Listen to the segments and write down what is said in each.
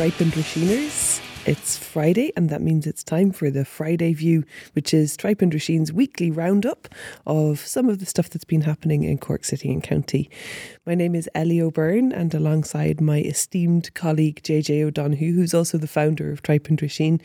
Tripe and Drisheen. It's Friday, and that means it's time for the Friday View, which is Tripe and Drisheen's weekly roundup of some of the stuff that's been happening in Cork City and County. My name is Ellie O'Byrne, and alongside my esteemed colleague JJ O'Donoghue, who's also the founder of Tripe and Roisin,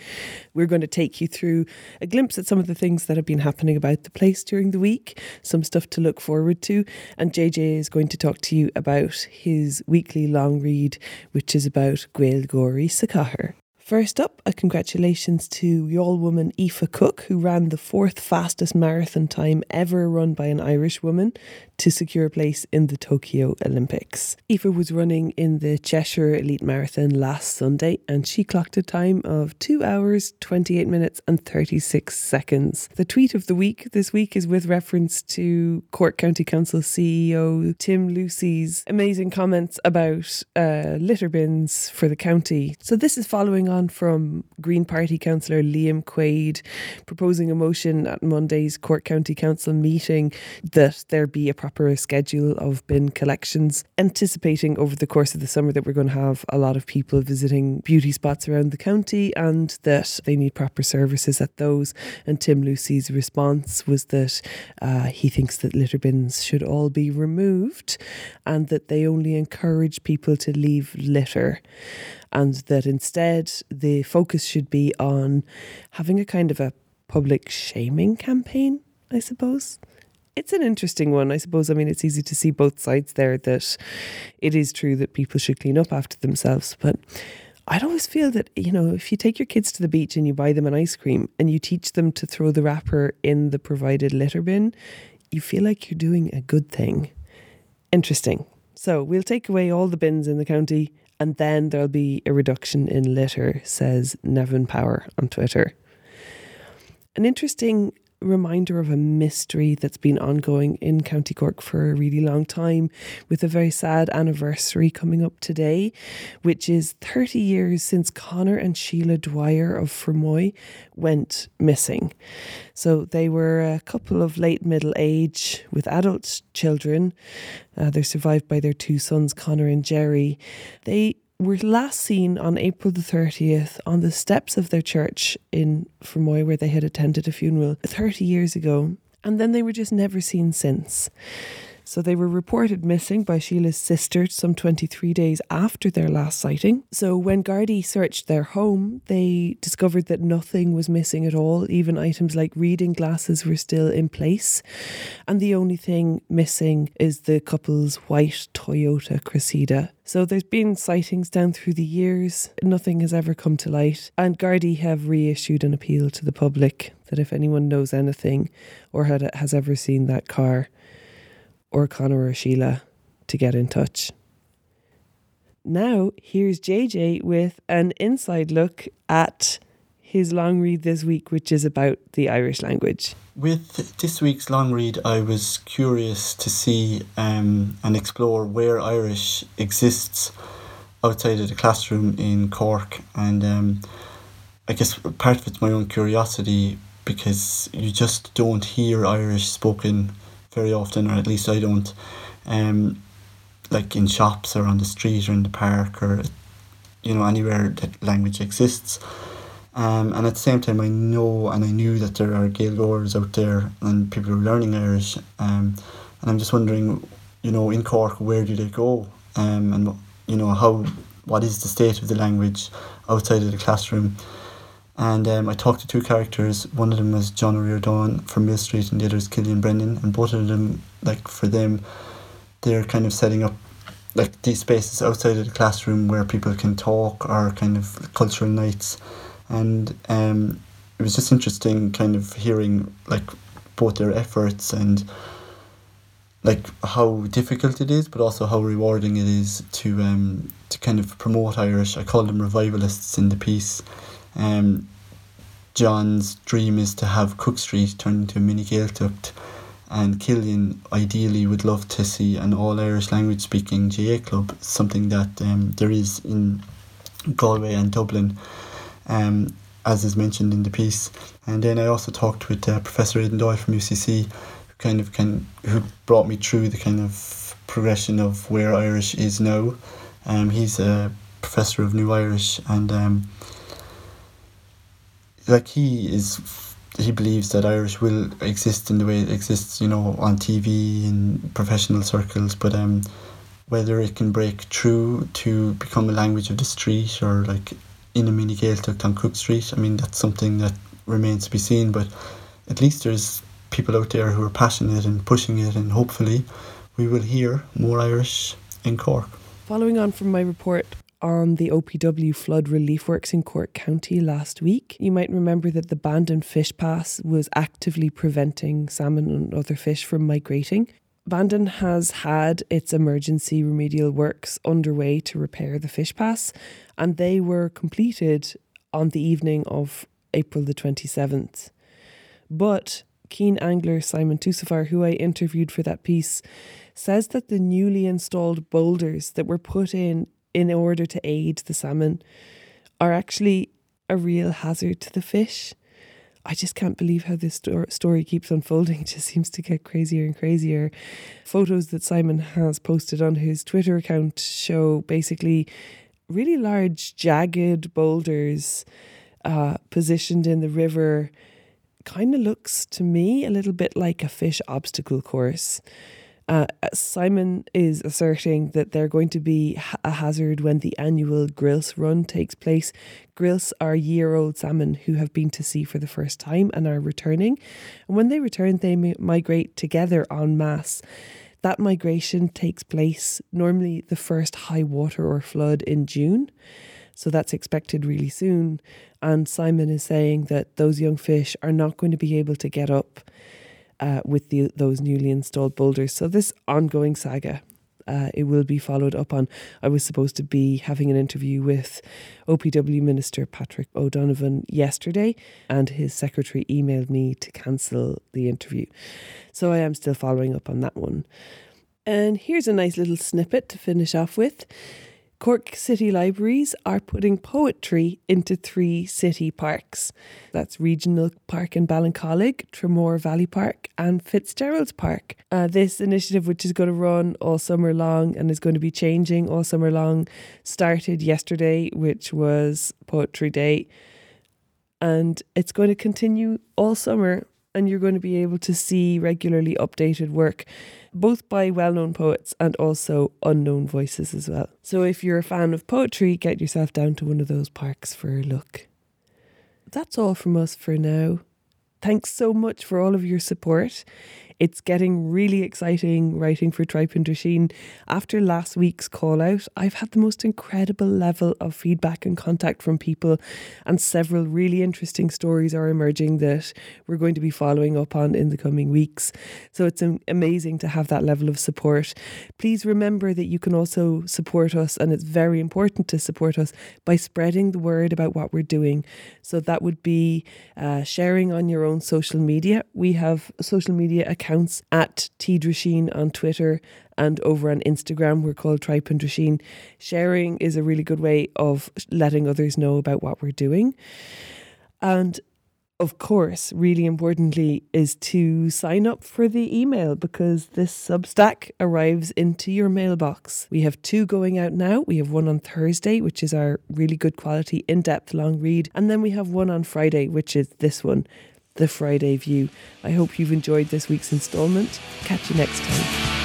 we're going to take you through a glimpse at some of the things that have been happening about the place during the week, some stuff to look forward to, and JJ is going to talk to you about his weekly long read, which is about Gaeilgeoirí sa Chathair. First up, a congratulations to Youghal woman Aoife Cooke, who ran the fourth fastest marathon time ever run by an Irish woman to secure a place in the Tokyo Olympics. Aoife was running in the Cheshire Elite Marathon last Sunday and she clocked a time of 2 hours, 28 minutes, and 36 seconds. The tweet of the week this week is with reference to Cork County Council CEO Tim Lucey's amazing comments about uh, litter bins for the county. So, this is following on from Green Party councillor Liam Quaide proposing a motion at Monday's Cork County Council meeting that there be a proper schedule of bin collections, anticipating over the course of the summer that we're going to have a lot of people visiting beauty spots around the county and that they need proper services at those. And Tim Lucey's response was that uh, he thinks that litter bins should all be removed and that they only encourage people to leave litter and that instead the focus should be on having a kind of a public shaming campaign, I suppose it's an interesting one, I suppose. I mean, it's easy to see both sides there that it is true that people should clean up after themselves, but I'd always feel that, you know, if you take your kids to the beach and you buy them an ice cream and you teach them to throw the wrapper in the provided litter bin, you feel like you're doing a good thing. Interesting. So we'll take away all the bins in the county and then there'll be a reduction in litter, says Nevin Power on Twitter. An interesting reminder of a mystery that's been ongoing in County Cork for a really long time, with a very sad anniversary coming up today, which is 30 years since Connor and Sheila Dwyer of Fermoy went missing. So they were a couple of late middle age with adult children. Uh, they're survived by their two sons, Connor and Jerry. They were last seen on April the 30th on the steps of their church in Fermoy, where they had attended a funeral 30 years ago, and then they were just never seen since. So they were reported missing by Sheila's sister some 23 days after their last sighting. So when Gardaí searched their home, they discovered that nothing was missing at all. Even items like reading glasses were still in place. And the only thing missing is the couple's white Toyota Cressida. So there's been sightings down through the years. Nothing has ever come to light. And Gardaí have reissued an appeal to the public that if anyone knows anything or had, has ever seen that car, or Connor or Sheila to get in touch. Now, here's JJ with an inside look at his long read this week, which is about the Irish language. With this week's long read, I was curious to see um, and explore where Irish exists outside of the classroom in Cork. And um, I guess part of it's my own curiosity because you just don't hear Irish spoken very often, or at least I don't. Um, like in shops or on the street or in the park or you know anywhere that language exists. Um, and at the same time, I know and I knew that there are Gaelgoers out there and people who are learning Irish. Um, and I'm just wondering, you know, in Cork, where do they go? Um, and you know how, what is the state of the language outside of the classroom? And um, I talked to two characters. One of them was John O'Riordan from Millstreet, and the other is Cillian Brennan. And both of them, like for them, they're kind of setting up like these spaces outside of the classroom where people can talk or kind of cultural nights. And um, it was just interesting, kind of hearing like both their efforts and like how difficult it is, but also how rewarding it is to um to kind of promote Irish. I call them revivalists in the piece um, John's dream is to have Cook Street turned into a mini Gaeltacht, and Cillian ideally would love to see an all Irish language speaking GAA club, something that um, there is in Galway and Dublin, um, as is mentioned in the piece. And then I also talked with uh, Professor Aidan Doyle from UCC, who kind of can who brought me through the kind of progression of where Irish is now. Um, he's a professor of New Irish, and um, like he is he believes that Irish will exist in the way it exists, you know, on TV in professional circles, but um, whether it can break through to become a language of the street or like in a mini Gaeltacht on Cook Street, I mean, that's something that remains to be seen, but at least there's people out there who are passionate and pushing it, and hopefully we will hear more Irish in Cork. Following on from my report on the OPW flood relief works in Cork County last week. You might remember that the Bandon Fish Pass was actively preventing salmon and other fish from migrating. Bandon has had its emergency remedial works underway to repair the fish pass, and they were completed on the evening of April the 27th. But keen angler Simon Toussifar, who I interviewed for that piece, says that the newly installed boulders that were put in in order to aid the salmon are actually a real hazard to the fish. I just can't believe how this sto- story keeps unfolding. It just seems to get crazier and crazier. Photos that Simon has posted on his Twitter account show basically really large, jagged boulders uh, positioned in the river. Kind of looks to me a little bit like a fish obstacle course. Uh, Simon is asserting that they're going to be a hazard when the annual Grilse run takes place. Grilse are year old salmon who have been to sea for the first time and are returning. And when they return, they migrate together en masse. That migration takes place normally the first high water or flood in June. So that's expected really soon. And Simon is saying that those young fish are not going to be able to get up uh, with the, those newly installed boulders. So this ongoing saga. Uh, it will be followed up on. I was supposed to be having an interview with OPW Minister Patrick O'Donovan yesterday, and his secretary emailed me to cancel the interview. So I am still following up on that one. And here's a nice little snippet to finish off with. Cork City Libraries are putting poetry into three city parks. That's Regional Park in Ballincollig, Tramore Valley Park, and Fitzgerald's Park. Uh, this initiative, which is going to run all summer long and is going to be changing all summer long, started yesterday, which was Poetry Day. And it's going to continue all summer, and you're going to be able to see regularly updated work both by well known poets and also unknown voices as well. So if you're a fan of poetry, get yourself down to one of those parks for a look. That's all from us for now. Thanks so much for all of your support. It's getting really exciting writing for Tripe and Drisheen. After last week's call out, I've had the most incredible level of feedback and contact from people, and several really interesting stories are emerging that we're going to be following up on in the coming weeks. So it's amazing to have that level of support. Please remember that you can also support us, and it's very important to support us by spreading the word about what we're doing. So that would be uh, sharing on your own social media. We have social media accounts accounts at T on Twitter and over on Instagram. We're called Tripe and Drisheen. Sharing is a really good way of letting others know about what we're doing. And of course, really importantly, is to sign up for the email because this Substack arrives into your mailbox. We have two going out now. We have one on Thursday, which is our really good quality, in depth long read. And then we have one on Friday, which is this one, the Friday View. I hope you've enjoyed this week's instalment. Catch you next time.